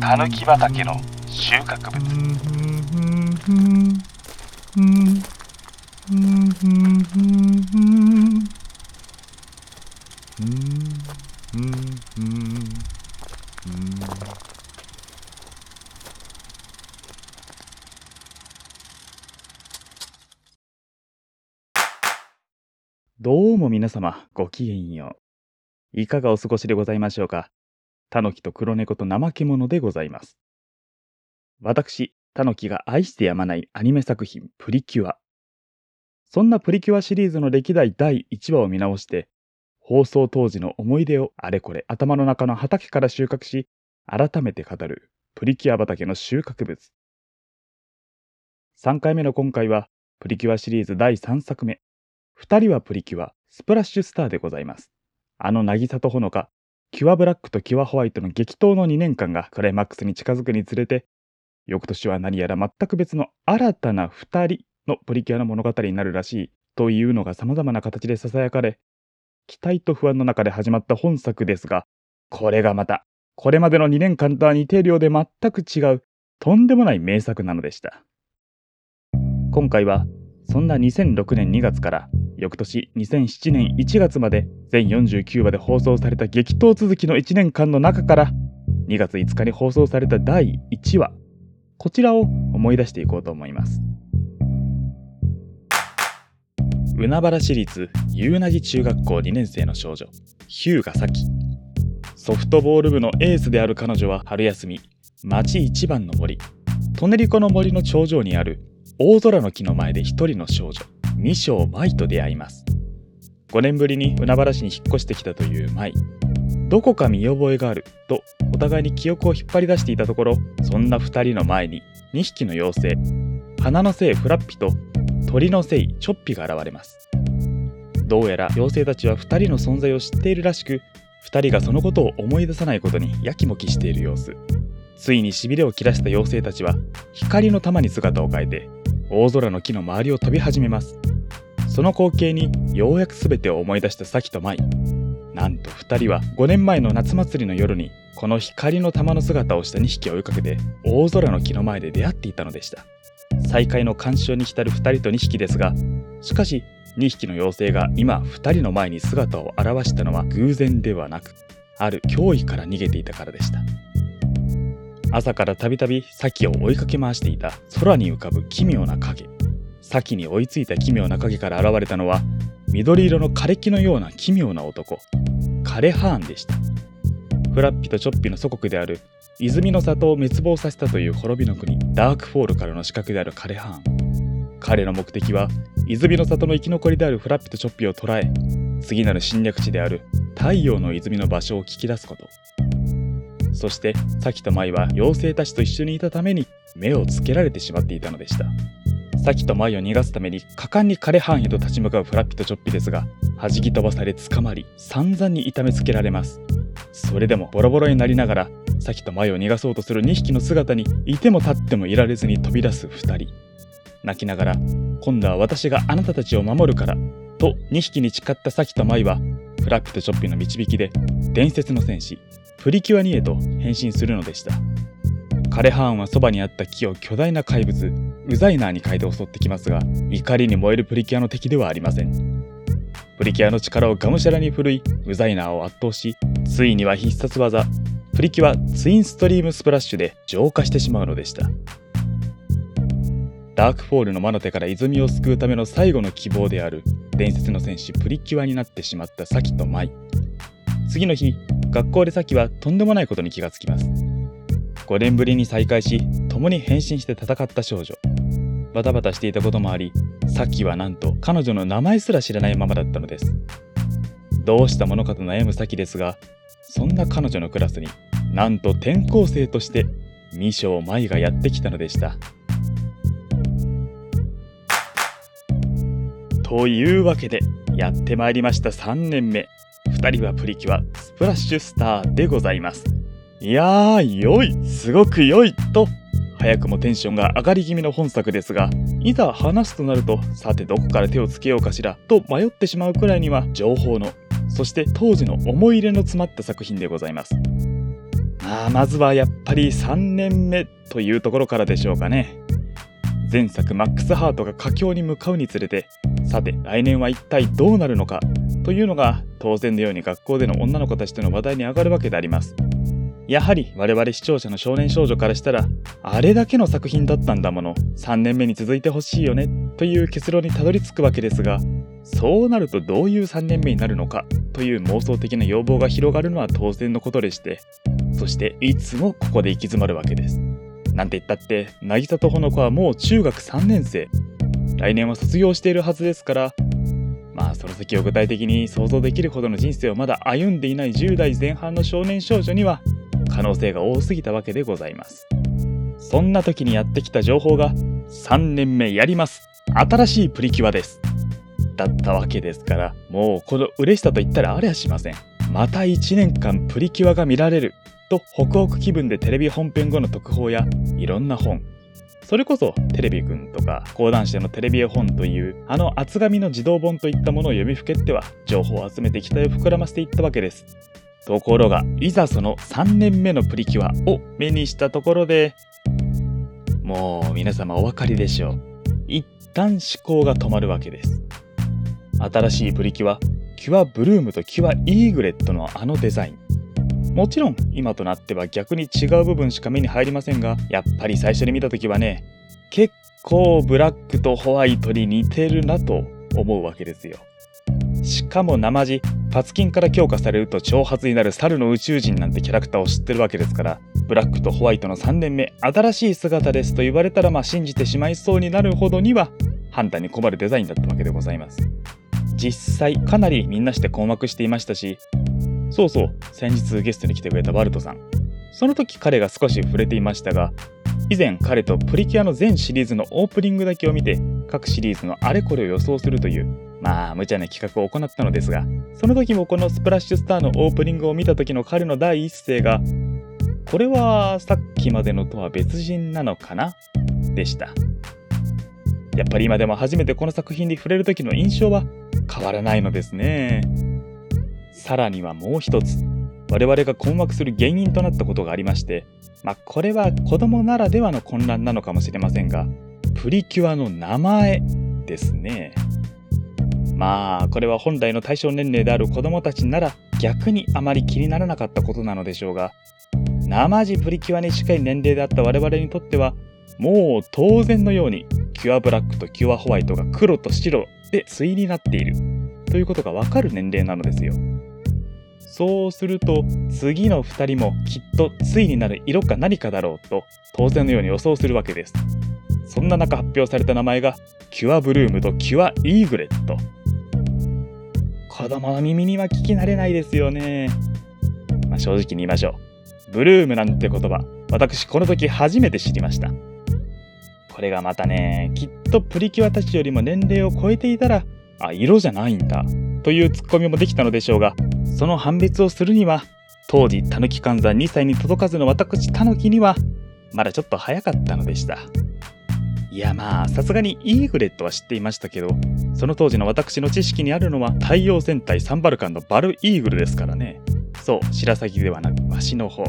たぬき畑の収穫物。様、ごきげんよう。いかがお過ごしでございましょうか。タヌキと黒猫と怠け者でございます。私、タヌキが愛してやまないアニメ作品プリキュア。そんなプリキュアシリーズの歴代第1話を見直して、放送当時の思い出をあれこれ頭の中の畑から収穫し、改めて語るプリキュア畑の収穫物。3回目の今回は、プリキュアシリーズ第3作目、二人はプリキュア、スプラッシュスターでございます。あの渚とほのか、キュアブラックとキュアホワイトの激闘の2年間がクライマックスに近づくにつれて、翌年は何やら全く別の新たな二人のプリキュアの物語になるらしいというのが様々な形で囁かれ、期待と不安の中で始まった本作ですが、これがまた、これまでの2年間とは似ているようで全く違う、とんでもない名作なのでした。今回は、そんな2006年2月から翌年2007年1月まで全49話で放送された激闘続きの1年間の中から2月5日に放送された第1話こちらを思い出していこうと思います。海原市立夕凪中学校2年生の少女日向咲ソフトボール部のエースである彼女は春休み町一番の森トネリコの森の頂上にある大空の木の前で一人の少女。未章舞と出会います。5年ぶりに海原市に引っ越してきたという舞どこか見覚えがあるとお互いに記憶を引っ張り出していたところそんな2人の前に2匹の妖精花のせいフラッピと鳥のせいチョッピが現れます。どうやら妖精たちは2人の存在を知っているらしく2人がそのことを思い出さないことにやきもきしている様子。ついにしびれを切らした妖精たちは光の玉に姿を変えて大空の木の周りを飛び始めます。その光景にようやく全てを思い出したサキとマイ。なんと2人は5年前の夏祭りの夜にこの光の玉の姿をした2匹を追いかけて大空の木の前で出会っていたのでした。再会の干渉に浸る2人と2匹ですがしかし2匹の妖精が今2人の前に姿を現したのは偶然ではなくある脅威から逃げていたからでした。朝からたびたびサキを追いかけ回していた空に浮かぶ奇妙な影。サキに追いついた奇妙な影から現れたのは緑色の枯れ木のような奇妙な男。カレハーンでした。フラッピとチョッピの祖国である泉の里を滅亡させたという滅びの国ダークフォールからの資格であるカレハーン。彼の目的は泉の里の生き残りであるフラッピとチョッピを捕らえ次なる侵略地である太陽の泉の場所を聞き出すこと。そしてサキとマイは妖精たちと一緒にいたために目をつけられてしまっていたのでした。サキとマイを逃がすために果敢に枯葉へと立ち向かうフラッピとチョッピですが弾き飛ばされ捕まり散々に痛めつけられます。それでもボロボロになりながらサキとマイを逃がそうとする2匹の姿にいても立ってもいられずに飛び出す2人。泣きながら今度は私があなたたちを守るからと2匹に誓ったサキとマイはフラッピとチョッピの導きで伝説の戦士プリキュアニへと変身するのでした。枯葉ンはそばにあった木を巨大な怪物ウザイナーに変えて襲ってきますが怒りに燃えるプリキュアの敵ではありません。プリキュアの力をがむしゃらに振るいウザイナーを圧倒しついには必殺技プリキュアツインストリームスプラッシュで浄化してしまうのでした。ダークフォールの魔の手から泉を救うための最後の希望である伝説の戦士プリキュアになってしまったサキとマイ。次の日学校でサキはとんでもないことに気がつきます。5年ぶりに再会し共に変身して戦った少女。バタバタしていたこともありサキはなんと彼女の名前すら知らないままだったのです。どうしたものかと悩むサキですがそんな彼女のクラスになんと転校生として未章舞がやってきたのでした。というわけでやってまいりました3年目。2人はプリキュアスプラッシュスターでございます。いやー良い。すごく良いと。早くもテンションが上がり気味の本作ですがいざ話すとなるとさてどこから手をつけようかしらと迷ってしまうくらいには情報のそして当時の思い入れの詰まった作品でございます。まあまずはやっぱり3年目というところからでしょうかね。前作マックスハートが佳境に向かうにつれてさて来年は一体どうなるのかというのが当然のように学校での女の子たちとの話題に上がるわけであります。やはり我々視聴者の少年少女からしたらあれだけの作品だったんだもの3年目に続いてほしいよねという結論にたどり着くわけですがそうなるとどういう3年目になるのかという妄想的な要望が広がるのは当然のことでしてそしていつもここで行き詰まるわけです。なんて言ったって渚とほの子はもう中学3年生。来年は卒業しているはずですからまあその先を具体的に想像できるほどの人生をまだ歩んでいない10代前半の少年少女には可能性が多すぎたわけでございます。そんな時にやってきた情報が3年目やります。新しいプリキュアです。だったわけですからもうこの嬉しさと言ったらありゃしません。また1年間プリキュアが見られるとホクホク気分でテレビ本編後の特報やいろんな本それこそテレビくんとか講談社のテレビ絵本というあの厚紙の児童本といったものを読みふけっては情報を集めて期待を膨らませていったわけですところがいざその3年目のプリキュアを目にしたところでもう皆様お分かりでしょう。一旦思考が止まるわけです。新しいプリキュアキュアブルームとキュアイーグレットのあのデザイン。もちろん今となっては逆に違う部分しか目に入りませんがやっぱり最初に見た時はね結構ブラックとホワイトに似てるなと思うわけですよ。しかも生地パツキンから強化されると挑発になる猿の宇宙人なんてキャラクターを知ってるわけですからブラックとホワイトの3年目新しい姿ですと言われたらまあ信じてしまいそうになるほどには判断に困るデザインだったわけでございます。実際かなりみんなして困惑していましたしそうそう先日ゲストに来てくれたバルトさん。その時彼が少し触れていましたが以前彼とプリキュアの全シリーズのオープニングだけを見て各シリーズのあれこれを予想するというまあ無茶な企画を行ったのですがその時もこのスプラッシュスターのオープニングを見た時の彼の第一声がこれはさっきまでのとは別人なのかな？でした。やっぱり今でも初めてこの作品に触れる時の印象は変わらないのですね。さらにはもう一つ我々が困惑する原因となったことがありましてまあこれは子供ならではの混乱なのかもしれませんがプリキュアの名前ですね。まあこれは本来の対象年齢である子供たちなら逆にあまり気にならなかったことなのでしょうが生地プリキュアに近い年齢であった我々にとってはもう当然のようにキュアブラックとキュアホワイトが黒と白で対になっているということがわかる年齢なのですよ。そうすると次の2人もきっと対になる色か何かだろうと当然のように予想するわけですそんな中発表された名前がキュアブルームとキュアイーグレット子供の耳には聞き慣れないですよね。まあ、正直に言いましょう。ブルームなんて言葉、私この時初めて知りました。これがまたね、きっとプリキュアたちよりも年齢を超えていたら、あ、色じゃないんだ、というツッコミもできたのでしょうが、その判別をするには、当時、たぬき寒山2歳に届かずの私、たぬきには、まだちょっと早かったのでした。いやまあ、さすがにイーグレットは知っていましたけど、その当時の私の知識にあるのは太陽戦隊サンバルカンのバルイーグルですからね。そう、白鷺ではなくわしの方。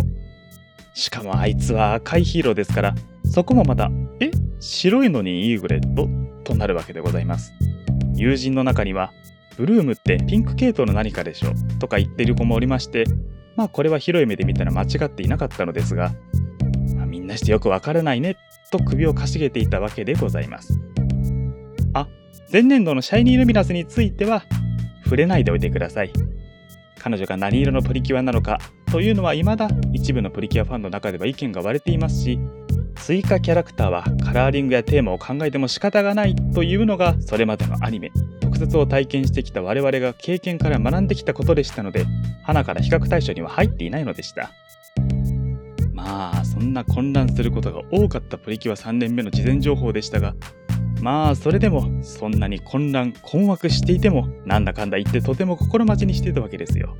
しかもあいつは赤いヒーローですから、そこもまた、え？白いのにイーグレット？となるわけでございます。友人の中には、ブルームってピンク系統の何かでしょとか言ってる子もおりまして、まあこれは広い目で見たら間違っていなかったのですが、まあ、みんなしてよくわからないねと首をかしげていたわけでございます。あ、前年度のシャイニールミナスについては触れないでおいてください。彼女が何色のプリキュアなのかというのは未だ一部のプリキュアファンの中では意見が割れていますし、追加キャラクターはカラーリングやテーマを考えても仕方がないというのがそれまでのアニメ、特撮を体験してきた我々が経験から学んできたことでしたので、花から比較対象には入っていないのでした。まあそんな混乱することが多かったプリキュア3年目の事前情報でしたがまあそれでもそんなに混乱困惑していてもなんだかんだ言ってとても心待ちにしてたわけですよ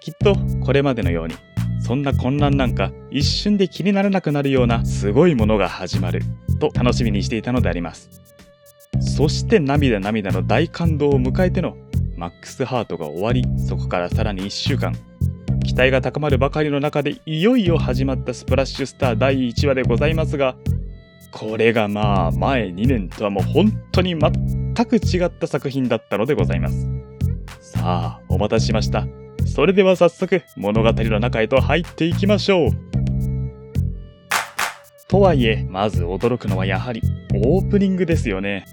きっとこれまでのようにそんな混乱なんか一瞬で気にならなくなるようなすごいものが始まると楽しみにしていたのでありますそして涙涙の大感動を迎えてのマックスハートが終わりそこからさらに1週間。期待が高まるばかりの中でいよいよ始まったスプラッシュスター第1話でございますがこれがまあ前2年とはもう本当に全く違った作品だったのでございます。さあお待たせしました。それでは早速物語の中へと入っていきましょう。とはいえまず驚くのはやはりオープニングですよね。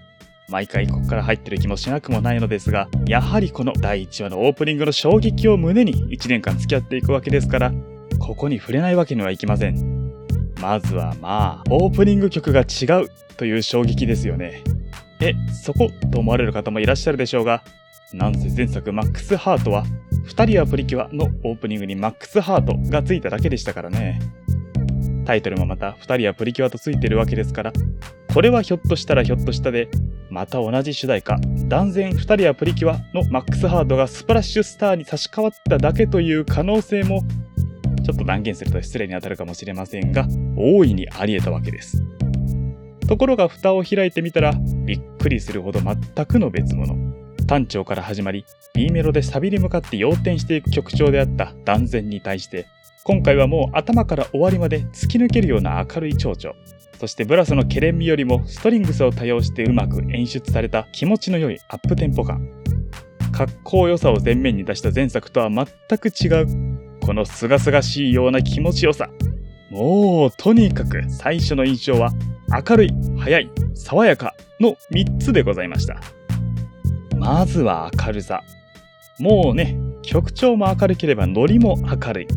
毎回ここから入ってる気もしなくもないのですがやはりこの第1話のオープニングの衝撃を胸に1年間付き合っていくわけですからここに触れないわけにはいきません。まずはまあオープニング曲が違うという衝撃ですよね。えそこと思われる方もいらっしゃるでしょうがなんせ前作マックスハートは2人はプリキュアのオープニングにマックスハートがついただけでしたからね。タイトルもまた2人はプリキュアとついてるわけですからこれはひょっとしたらひょっとしたでまた同じ主題歌。断然2人はプリキュアのマックスハードがスプラッシュスターに差し替わっただけという可能性もちょっと断言すると失礼に当たるかもしれませんが大いにあり得たわけです。ところが蓋を開いてみたらびっくりするほど全くの別物。単調から始まり B メロでサビに向かって要点していく曲調であった断然に対して今回はもう頭から終わりまで突き抜けるような明るい蝶々。そしてブラスのケレン味よりもストリングスを多用してうまく演出された気持ちの良いアップテンポ感。格好良さを前面に出した前作とは全く違うこの清々しいような気持ちよさ。もうとにかく最初の印象は明るい早い爽やかの3つでございました。まずは明るさ。もうね曲調も明るければノリも明るい。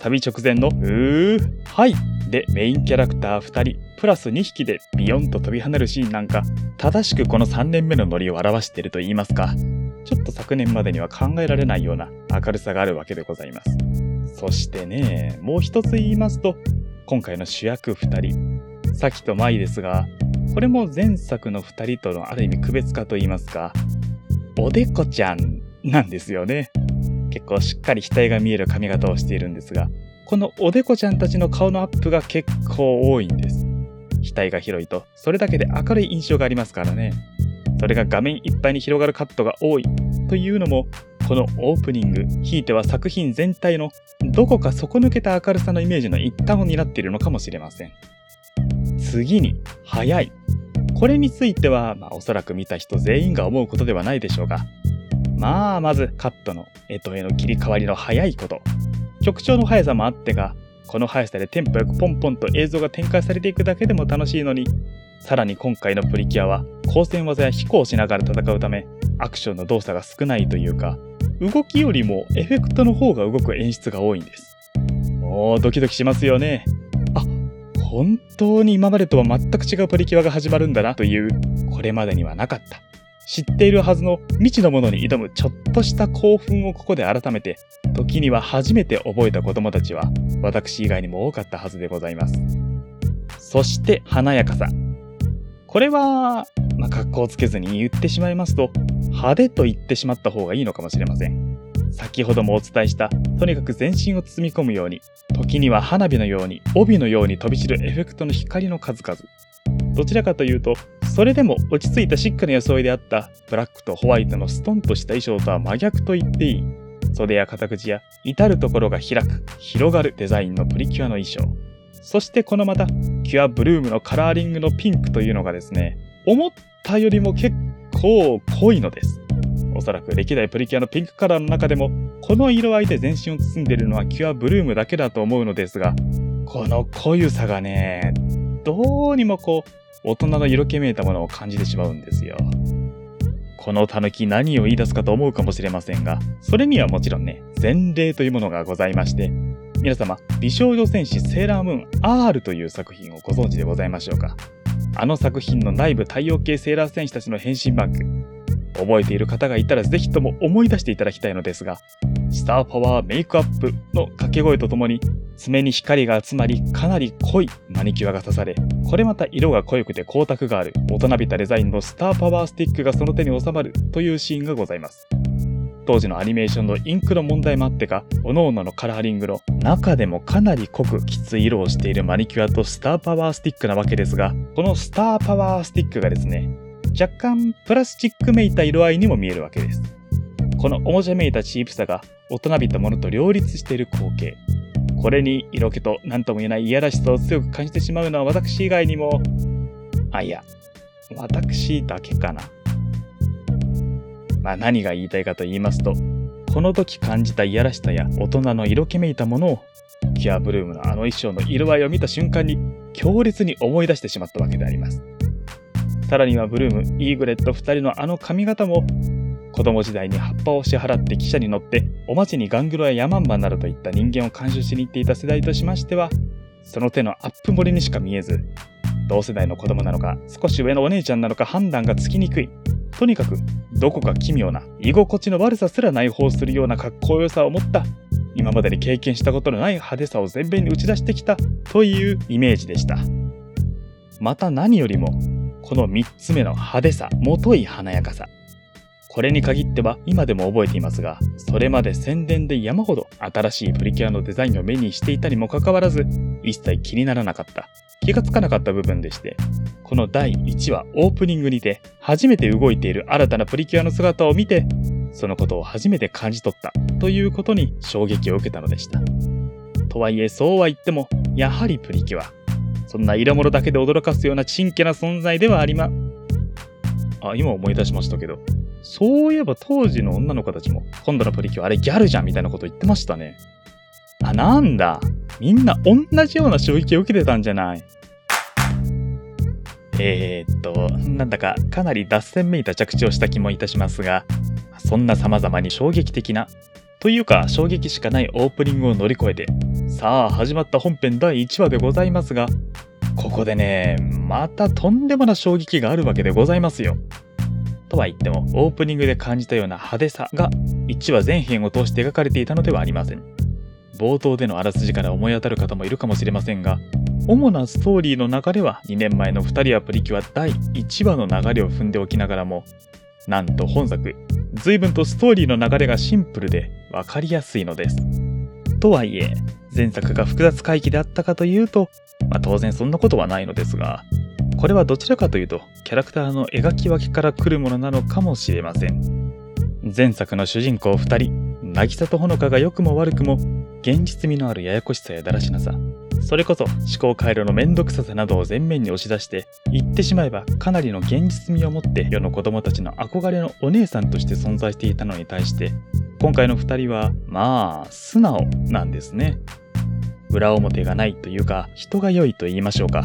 サビ直前の「うーはい」でメインキャラクター2人プラス2匹でビヨンと飛び離るシーンなんか正しくこの3年目のノリを表していると言いますか。ちょっと昨年までには考えられないような明るさがあるわけでございます。そしてねもう一つ言いますと今回の主役2人。サキとマイですがこれも前作の2人とのある意味区別化と言いますかおでこちゃんなんですよね。結構しっかり額が見える髪型をしているんですがこのおでこちゃんたちの顔のアップが結構多いんです。額が広いと。それだけで明るい印象がありますからね。それが画面いっぱいに広がるカットが多いというのもこのオープニングひいては作品全体のどこか底抜けた明るさのイメージの一端を担っているのかもしれません。次に早い。これについては、まあ、おそらく見た人全員が思うことではないでしょうが。まあまずカットの絵と絵の切り替わりの早いこと。曲調の速さもあってがこの速さでテンポよくポンポンと映像が展開されていくだけでも楽しいのにさらに今回のプリキュアは光線技や飛行しながら戦うためアクションの動作が少ないというか動きよりもエフェクトの方が動く演出が多いんです。もうドキドキしますよね。あ本当に今までとは全く違うプリキュアが始まるんだなというこれまでにはなかった。知っているはずの未知のものに挑むちょっとした興奮をここで改めて時には初めて覚えた子供たちは私以外にも多かったはずでございます。そして華やかさ。これは、まあ、格好つけずに言ってしまいますと派手と言ってしまった方がいいのかもしれません。先ほどもお伝えしたとにかく全身を包み込むように時には花火のように帯のように飛び散るエフェクトの光の数々。どちらかというとそれでも落ち着いたシックな装いであったブラックとホワイトのストンとした衣装とは真逆と言っていい袖や肩口や至る所が開く広がるデザインのプリキュアの衣装。そしてこのまたキュアブルームのカラーリングのピンクというのがですね思ったよりも結構濃いのです。おそらく歴代プリキュアのピンクカラーの中でもこの色合いで全身を包んでいるのはキュアブルームだけだと思うのですがこの濃ゆさがねどうにもこう大人の色気めいたものを感じてしまうんですよ。このタヌキ何を言い出すかと思うかもしれませんが、それにはもちろんね、前例というものがございまして、皆様、美少女戦士セーラームーン R という作品をご存知でございましょうか？あの作品の内部太陽系セーラー戦士たちの変身バッグ。覚えている方がいたらぜひとも思い出していただきたいのですが、スターパワーメイクアップの掛け声とともに爪に光が集まりかなり濃いマニキュアが刺されこれまた色が濃くて光沢がある大人びたデザインのスターパワースティックがその手に収まるというシーンがございます当時のアニメーションのインクの問題もあってか、各々のカラーリングの中でもかなり濃くきつい色をしているマニキュアとスターパワースティックなわけですが、このスターパワースティックがですね、若干プラスチックめいた色合いにも見えるわけです。このおもちゃめいたチープさが大人びたものと両立している光景。これに色気と何とも言えないいやらしさを強く感じてしまうのは私以外にも、あ、いや、私だけかな。まあ何が言いたいかと言いますと、この時感じたいやらしさや大人の色気めいたものを、キュアブルームのあの衣装の色合いを見た瞬間に強烈に思い出してしまったわけであります。さらにはブルーム、イーグレット2人のあの髪型も、子供時代に葉っぱを支払って汽車に乗って、お町にガングロやヤマンバなどといった人間を監修しに行っていた世代としましては、その手のアップ盛りにしか見えず、同世代の子供なのか、少し上のお姉ちゃんなのか判断がつきにくい。とにかく、どこか奇妙な、居心地の悪さすら内包するような格好良さを持った、今までに経験したことのない派手さを前面に打ち出してきたというイメージでした。また何よりも、この3つ目の派手さ、もとい華やかさ。これに限っては今でも覚えていますが、それまで宣伝で山ほど新しいプリキュアのデザインを目にしていたにもかかわらず、一切気にならなかった、気がつかなかった部分でして、この第1話オープニングにて初めて動いている新たなプリキュアの姿を見て、そのことを初めて感じ取ったということに衝撃を受けたのでした。とはいえそうは言っても、やはりプリキュア。そんな色物だけで驚かすようなちんけな存在ではありま。あ、今思い出しましたけど、そういえば当時の女の子たちも、今度のプリキュアあれギャルじゃんみたいなこと言ってましたね。あ、なんだ。みんな同じような衝撃を受けてたんじゃない？えー、っと、なんだかかなり脱線めいた着地をした気もいたしますが、そんな様々に衝撃的な、というか衝撃しかないオープニングを乗り越えて、さあ始まった本編第1話でございますが、ここでね、またとんでもな衝撃があるわけでございますよ。とは言っても、オープニングで感じたような派手さが1話全編を通して描かれていたのではありません。冒頭でのあらすじから思い当たる方もいるかもしれませんが、主なストーリーの流れは2年前の2人はプリキュア第1話の流れを踏んでおきながらも、なんと本作、随分とストーリーの流れがシンプルで分かりやすいのです。とはいえ、前作が複雑回帰であったかというと、まあ、当然そんなことはないのですが、これはどちらかというと、キャラクターの描き分けから来るものなのかもしれません。前作の主人公2人、渚とほのかが良くも悪くも、現実味のあるややこしさやだらしなさ、それこそ思考回路のめんどくささなどを前面に押し出して、言ってしまえばかなりの現実味を持って世の子供たちの憧れのお姉さんとして存在していたのに対して、今回の2人は、まあ、素直なんですね。裏表がないというか、人が良いと言いましょうか。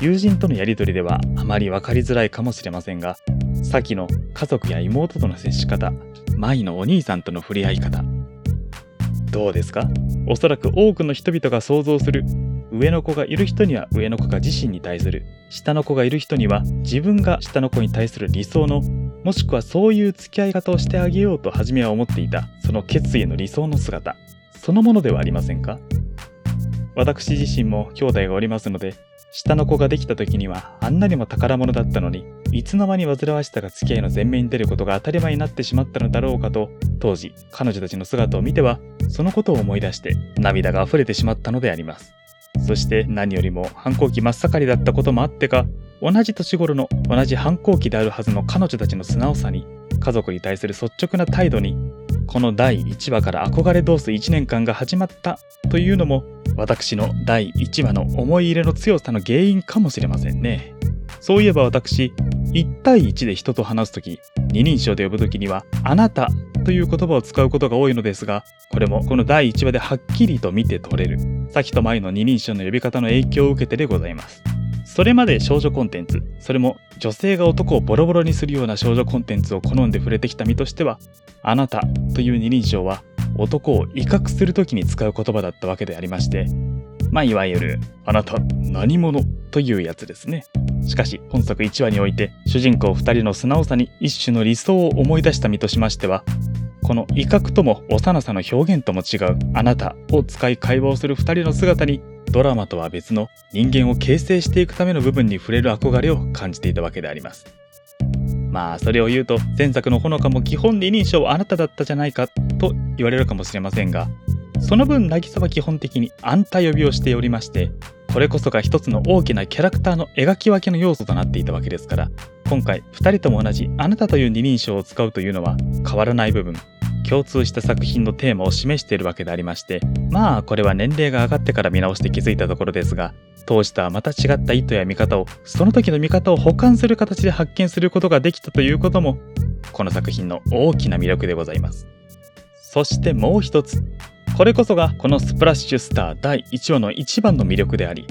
友人とのやりとりではあまり分かりづらいかもしれませんが、先の家族や妹との接し方、舞のお兄さんとの触れ合い方。どうですか？おそらく多くの人々が想像する上の子がいる人には上の子が自身に対する下の子がいる人には自分が下の子に対する理想のもしくはそういう付き合い方をしてあげようと初めは思っていたその決意の理想の姿そのものではありませんか？私自身も兄弟がおりますので下の子ができた時にはあんなにも宝物だったのにいつの間に煩わしさが付き合いの前面に出ることが当たり前になってしまったのだろうかと当時彼女たちの姿を見てはそのことを思い出して涙が溢れてしまったのであります。そして何よりも反抗期真っ盛りだったこともあってか同じ年頃の同じ反抗期であるはずの彼女たちの素直さに家族に対する率直な態度にこの第1話から憧れ通す1年間が始まったというのも私の第1話の思い入れの強さの原因かもしれませんね。そういえば私、1対1で人と話すとき、二人称で呼ぶときには、あなたという言葉を使うことが多いのですが、これもこの第1話ではっきりと見て取れる、先と前の二人称の呼び方の影響を受けてでございます。それまで少女コンテンツ、それも女性が男をボロボロにするような少女コンテンツを好んで触れてきた身としては、あなたという二人称は男を威嚇するときに使う言葉だったわけでありまして、まあいわゆる、あなた何者というやつですね。しかし、本作1話において、主人公2人の素直さに一種の理想を思い出した身としましては、この威嚇とも幼さの表現とも違うあなたを使い会話をする2人の姿にドラマとは別の人間を形成していくための部分に触れる憧れを感じていたわけであります。まあそれを言うと前作のほのかも基本二人称あなただったじゃないかと言われるかもしれませんがその分渚は基本的にあんた呼びをしておりましてこれこそが一つの大きなキャラクターの描き分けの要素となっていたわけですから今回2人とも同じあなたという二人称を使うというのは変わらない部分共通した作品のテーマを示しているわけでありましてまあこれは年齢が上がってから見直して気づいたところですが当時とはまた違った意図や見方をその時の見方を補完する形で発見することができたということもこの作品の大きな魅力でございます。そしてもう一つこれこそがこのスプラッシュスター第1話の一番の魅力であり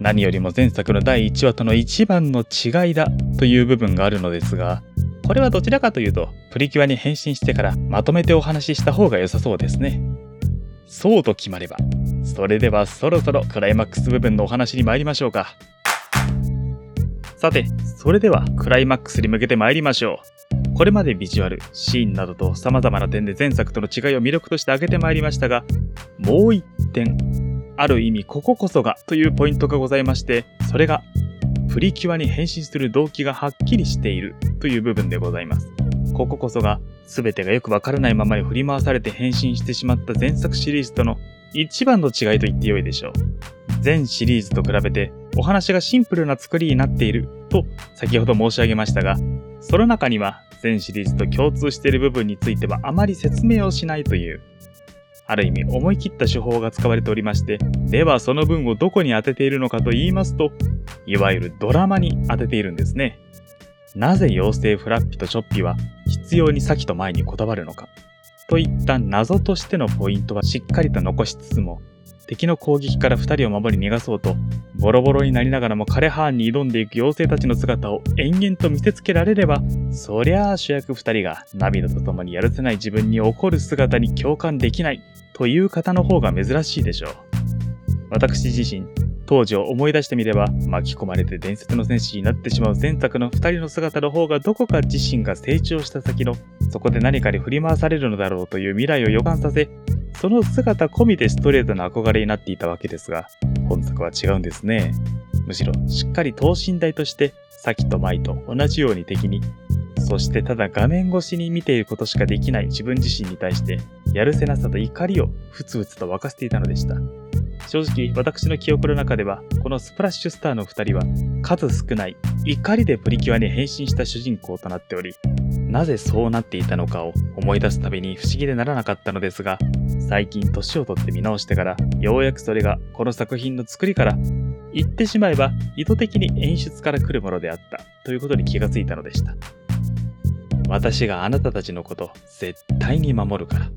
何よりも前作の第1話との一番の違いだという部分があるのですがこれはどちらかというとプリキュアに変身してからまとめてお話しした方が良さそうですね。そうと決まればそれではそろそろクライマックス部分のお話に参りましょうか。さてそれではクライマックスに向けて参りましょう。これまでビジュアルシーンなどと様々な点で前作との違いを魅力として挙げてまいりましたがもう一点ある意味こここそがというポイントがございましてそれがプリキュアに変身する動機がはっきりしているという部分でございます。こここそが全てがよくわからないままに振り回されて変身してしまった前作シリーズとの一番の違いと言ってよいでしょう。全シリーズと比べてお話がシンプルな作りになっていると先ほど申し上げましたがその中には全シリーズと共通している部分についてはあまり説明をしないというある意味思い切った手法が使われておりましてではその分をどこに当てているのかと言いますといわゆるドラマに当てているんですね。なぜ妖精フラッピとチョッピは必要に先と前にこだわるのかといった謎としてのポイントはしっかりと残しつつも敵の攻撃から2人を守り逃がそうとボロボロになりながらも枯葉に挑んでいく妖精たちの姿を延々と見せつけられればそりゃあ主役2人が涙とともにやるせない自分に怒る姿に共感できないという方の方が珍しいでしょう。私自身当時を思い出してみれば巻き込まれて伝説の戦士になってしまう前作の2人の姿の方がどこか自身が成長した先のそこで何かに振り回されるのだろうという未来を予感させその姿込みでストレートな憧れになっていたわけですが本作は違うんですね。むしろしっかり等身大としてサキとマイと同じように敵にそしてただ画面越しに見ていることしかできない自分自身に対してやるせなさと怒りをふつふつと沸かせていたのでした。正直私の記憶の中ではこのスプラッシュスターの2人は数少ない怒りでプリキュアに変身した主人公となっておりなぜそうなっていたのかを思い出すたびに不思議でならなかったのですが最近年を取って見直してからようやくそれがこの作品の作りから言ってしまえば意図的に演出から来るものであったということに気がついたのでした。私があなたたちのこと絶対に守るから。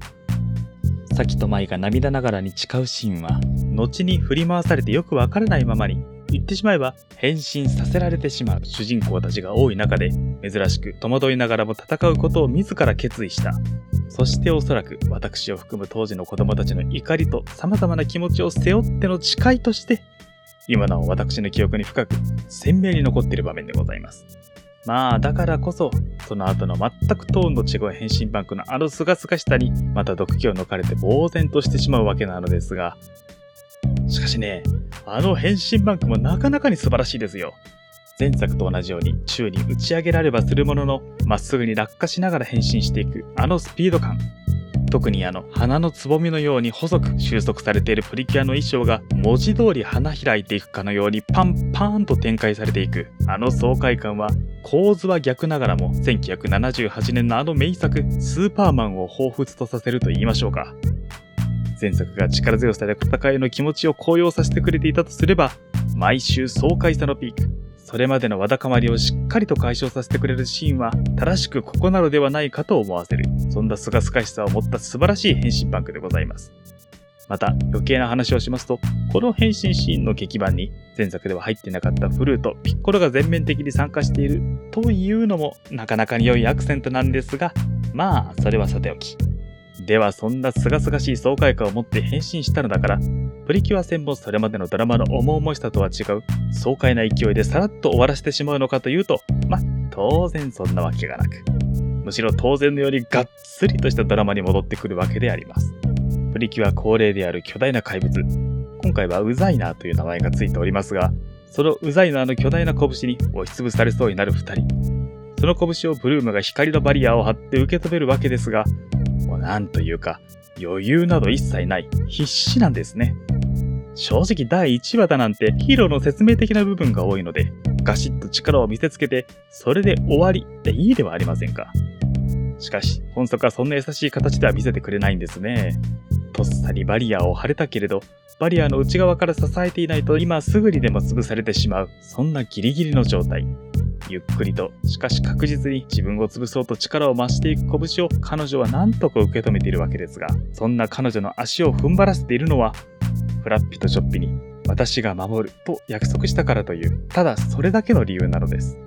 サキとマイが涙ながらに誓うシーンは後に振り回されてよくわからないままに言ってしまえば変身させられてしまう主人公たちが多い中で珍しく戸惑いながらも戦うことを自ら決意した。そしておそらく私を含む当時の子供たちの怒りと様々な気持ちを背負っての誓いとして今なお私の記憶に深く鮮明に残っている場面でございます。まあだからこそその後の全くトーンの違う変身バンクのあのすがすがしさにまた毒気を抜かれて呆然としてしまうわけなのですがしかしねあの変身バンクもなかなかに素晴らしいですよ。前作と同じように宙に打ち上げらればするものの、まっすぐに落下しながら変身していくあのスピード感。特にあの花のつぼみのように細く収束されているプリキュアの衣装が文字通り花開いていくかのようにパンパーンと展開されていく。あの爽快感は構図は逆ながらも1978年のあの名作スーパーマンを彷彿とさせると言いましょうか。前作が力強さで戦いの気持ちを高揚させてくれていたとすれば、毎週爽快さのピーク、それまでのわだかまりをしっかりと解消させてくれるシーンは、正しくここなのではないかと思わせる、そんなすがすかしさを持った素晴らしい変身バンクでございます。また、余計な話をしますと、この変身シーンの劇版に、前作では入ってなかったフルート、ピッコロが全面的に参加しているというのも、なかなかに良いアクセントなんですが、まあ、それはさておき。ではそんな清々しい爽快感を持って変身したのだから、プリキュア戦もそれまでのドラマの重々しさとは違う爽快な勢いでさらっと終わらせてしまうのかというと、ま、当然そんなわけがなく、むしろ当然のようにがっつりとしたドラマに戻ってくるわけであります。プリキュア恒例である巨大な怪物、今回はウザイナーという名前がついておりますが、そのウザイナーの巨大な拳に押しつぶされそうになる二人。その拳をブルームが光のバリアを張って受け止めるわけですが、なんというか、余裕など一切ない、必死なんですね。正直第1話だなんてヒーローの説明的な部分が多いので、ガシッと力を見せつけて、それで終わりでいいではありませんか。しかし、本則はそんな優しい形では見せてくれないんですね。とっさにバリアを張れたけれど、バリアの内側から支えていないと今すぐにでも潰されてしまう、そんなギリギリの状態。ゆっくりと、しかし確実に自分を潰そうと力を増していく拳を彼女は何とか受け止めているわけですが、そんな彼女の足を踏ん張らせているのは、フラッピとチョッピに私が守ると約束したからという、ただそれだけの理由なのです。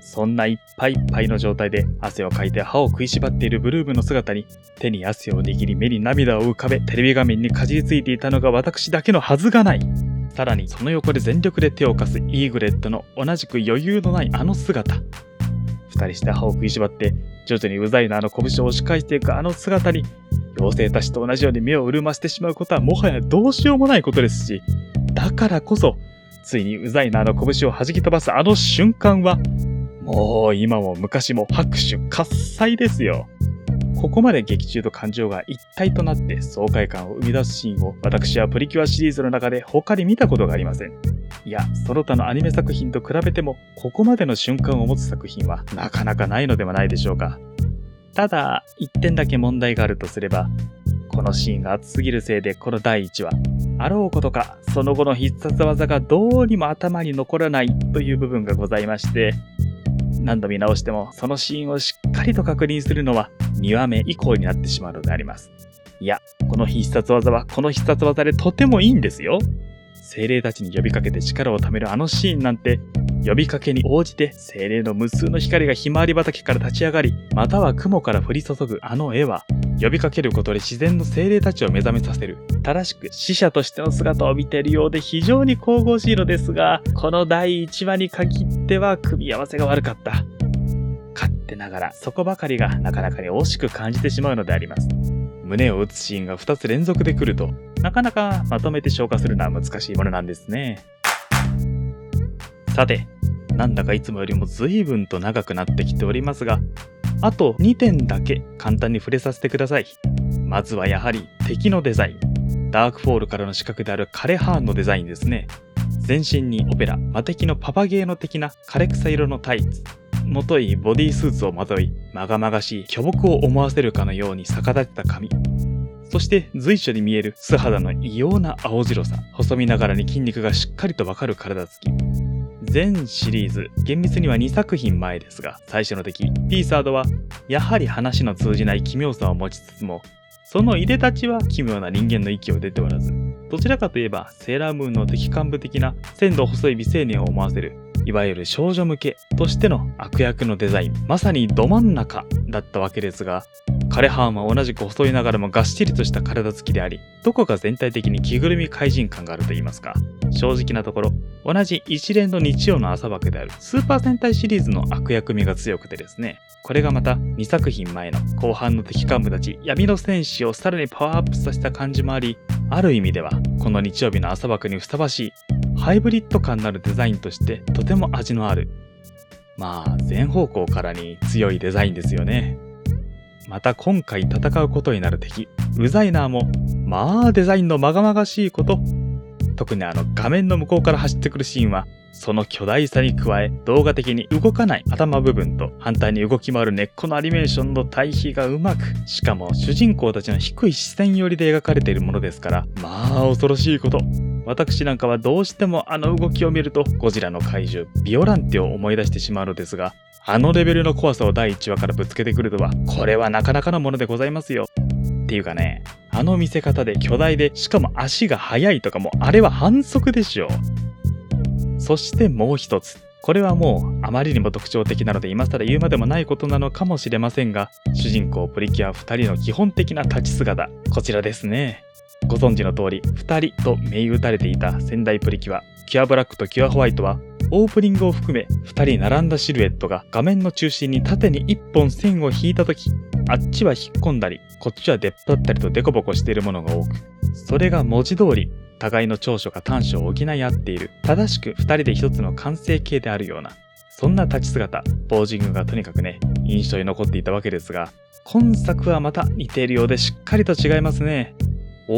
そんないっぱいいっぱいの状態で汗をかいて歯を食いしばっているブルームの姿に手に汗を握り目に涙を浮かべテレビ画面にかじりついていたのが私だけのはずがない。さらにその横で全力で手を貸すイーグレットの同じく余裕のないあの姿。二人して歯を食いしばって徐々にうざいなあの拳を押し返していくあの姿に妖精たちと同じように目を潤ませてしまうことはもはやどうしようもないことですし、だからこそ、ついにうざいなあの拳を弾き飛ばすあの瞬間は、もう今も昔も拍手喝采ですよ。ここまで劇中と感情が一体となって爽快感を生み出すシーンを私はプリキュアシリーズの中で他に見たことがありません。いや、その他のアニメ作品と比べても、ここまでの瞬間を持つ作品はなかなかないのではないでしょうか。ただ、一点だけ問題があるとすれば、このシーンが熱すぎるせいでこの第1話、あろうことか、その後の必殺技がどうにも頭に残らないという部分がございまして、何度見直してもそのシーンをしっかりと確認するのは2話目以降になってしまうのであります。いや、この必殺技はこの必殺技でとてもいいんですよ。精霊たちに呼びかけて力を貯めるあのシーンなんて、呼びかけに応じて精霊の無数の光がひまわり畑から立ち上がり、または雲から降り注ぐあの絵は、呼びかけることで自然の精霊たちを目覚めさせる。正しく死者としての姿を見ているようで非常に神々しいのですが、この第1話に限っては組み合わせが悪かった。勝手ながらそこばかりがなかなかに惜しく感じてしまうのであります。胸を打つシーンが2つ連続で来ると、なかなかまとめて消化するのは難しいものなんですね。さて、なんだかいつもよりも随分と長くなってきておりますが、あと2点だけ簡単に触れさせてください。まずはやはり敵のデザイン。ダークフォールからの資格であるカレハーンのデザインですね。全身にオペラ、魔敵のパパゲーノ的な枯れ草色のタイツ。もといボディスーツをまとい、まがまがしい巨木を思わせるかのように逆立てた髪。そして随所に見える素肌の異様な青白さ、細身ながらに筋肉がしっかりとわかる体つき。全シリーズ、厳密には2作品前ですが、最初の敵、ピーサードは、やはり話の通じない奇妙さを持ちつつも、その入れ立ちは奇妙な人間の息を出ておらず、どちらかといえばセーラームーンの敵幹部的な鮮度細い美青年を思わせる、いわゆる少女向けとしての悪役のデザイン、まさにど真ん中だったわけですが、枯葉は同じく細いながらもがっしりとした体つきであり、どこか全体的に着ぐるみ怪人感があると言いますか、正直なところ、同じ一連の日曜の朝枠であるスーパー戦隊シリーズの悪役味が強くてですね、これがまた2作品前の後半の敵幹部たち闇の戦士をさらにパワーアップさせた感じもあり、ある意味ではこの日曜日の朝枠にふさわしいハイブリッド感のあるデザインとしてとても味のある。まあ全方向からに強いデザインですよね。また今回戦うことになる敵、ウザイナーも、まあデザインのまがまがしいこと。特にあの画面の向こうから走ってくるシーンは、その巨大さに加え、動画的に動かない頭部分と反対に動き回る根っこのアニメーションの対比がうまく、しかも主人公たちの低い視線寄りで描かれているものですから、まあ恐ろしいこと。私なんかはどうしてもあの動きを見るとゴジラの怪獣ビオランテを思い出してしまうのですがあのレベルの怖さを第1話からぶつけてくるとは、これはなかなかのものでございますよ。ていうかね、あの見せ方で巨大で、しかも足が速いとかも、あれは反則でしょ。そしてもう一つ。これはもうあまりにも特徴的なので今更言うまでもないことなのかもしれませんが、主人公プリキュア2人の基本的な立ち姿、こちらですね。ご存知の通り、2人と銘打たれていた仙台プリキュア、キュアブラックとキュアホワイトはオープニングを含め2人並んだシルエットが画面の中心に縦に1本線を引いた時あっちは引っ込んだりこっちは出っ張ったりとデコボコしているものが多くそれが文字通り互いの長所が短所を補い合っている正しく2人で1つの完成形であるようなそんな立ち姿、ポージングがとにかくね、印象に残っていたわけですが、今作はまた似ているようでしっかりと違いますね。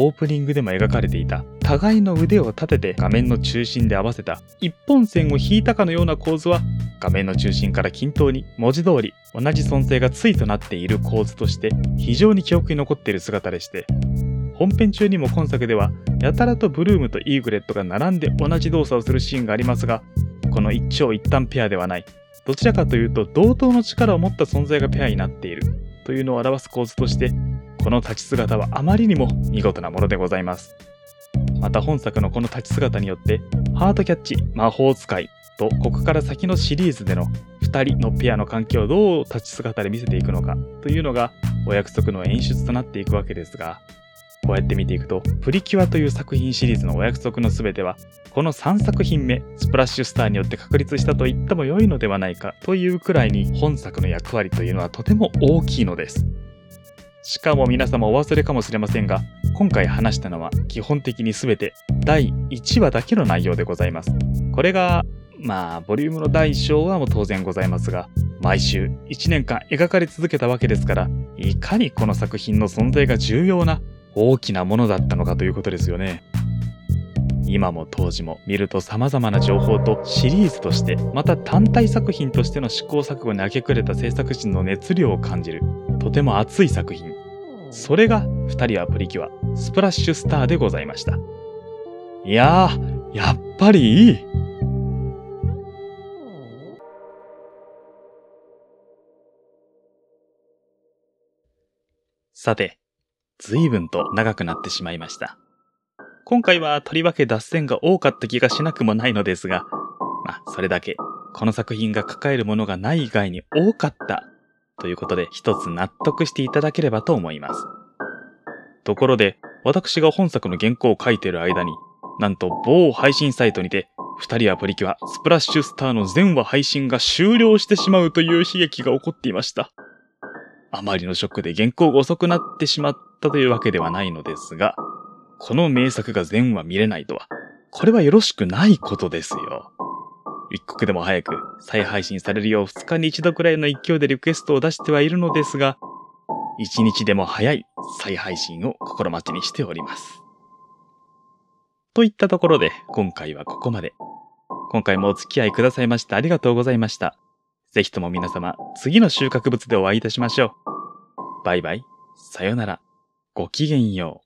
オープニングでも描かれていた。互いの腕を立てて画面の中心で合わせた。一本線を引いたかのような構図は画面の中心から均等に文字通り同じ存在が対となっている構図として非常に記憶に残っている姿でして本編中にも今作ではやたらとブルームとイーグレットが並んで同じ動作をするシーンがありますがこの一長一短ペアではない。どちらかというと同等の力を持った存在がペアになっている。というのを表す構図としてこの立ち姿はあまりにも見事なものでございます。また本作のこの立ち姿によってハートキャッチ魔法使いとここから先のシリーズでの2人のペアの関係をどう立ち姿で見せていくのかというのがお約束の演出となっていくわけですがこうやって見ていくとプリキュアという作品シリーズのお約束の全てはこの3作品目スプラッシュスターによって確立したと言っても良いのではないかというくらいに本作の役割というのはとても大きいのです。しかも皆様お忘れかもしれませんが今回話したのは基本的に全て第1話だけの内容でございますこれがまあボリュームの第1章はも当然ございますが毎週1年間描かれ続けたわけですからいかにこの作品の存在が重要な大きなものだったのかということですよね。今も当時も見ると様々な情報とシリーズとしてまた単体作品としての試行錯誤に明け暮れた制作陣の熱量を感じるとても熱い作品。それが2人はプリキュアスプラッシュスターでございました。いやーやっぱりいい。さて随分と長くなってしまいました。今回はとりわけ脱線が多かった気がしなくもないのですが、まあ、それだけ、この作品が抱えるものがない以外に多かったということで一つ納得していただければと思います。ところで、私が本作の原稿を書いている間に、なんと某配信サイトにて、二人はプリキュアスプラッシュスターの全話配信が終了してしまうという悲劇が起こっていました。あまりのショックで原稿が遅くなってしまったというわけではないのですが、この名作が全話見れないとは、これはよろしくないことですよ。一刻でも早く再配信されるよう2日に1度くらいの勢いでリクエストを出してはいるのですが、1日でも早い再配信を心待ちにしております。といったところで今回はここまで。今回もお付き合いくださいましてありがとうございました。ぜひとも皆様次の収穫物でお会いいたしましょう。バイバイ、さよなら、ごきげんよう。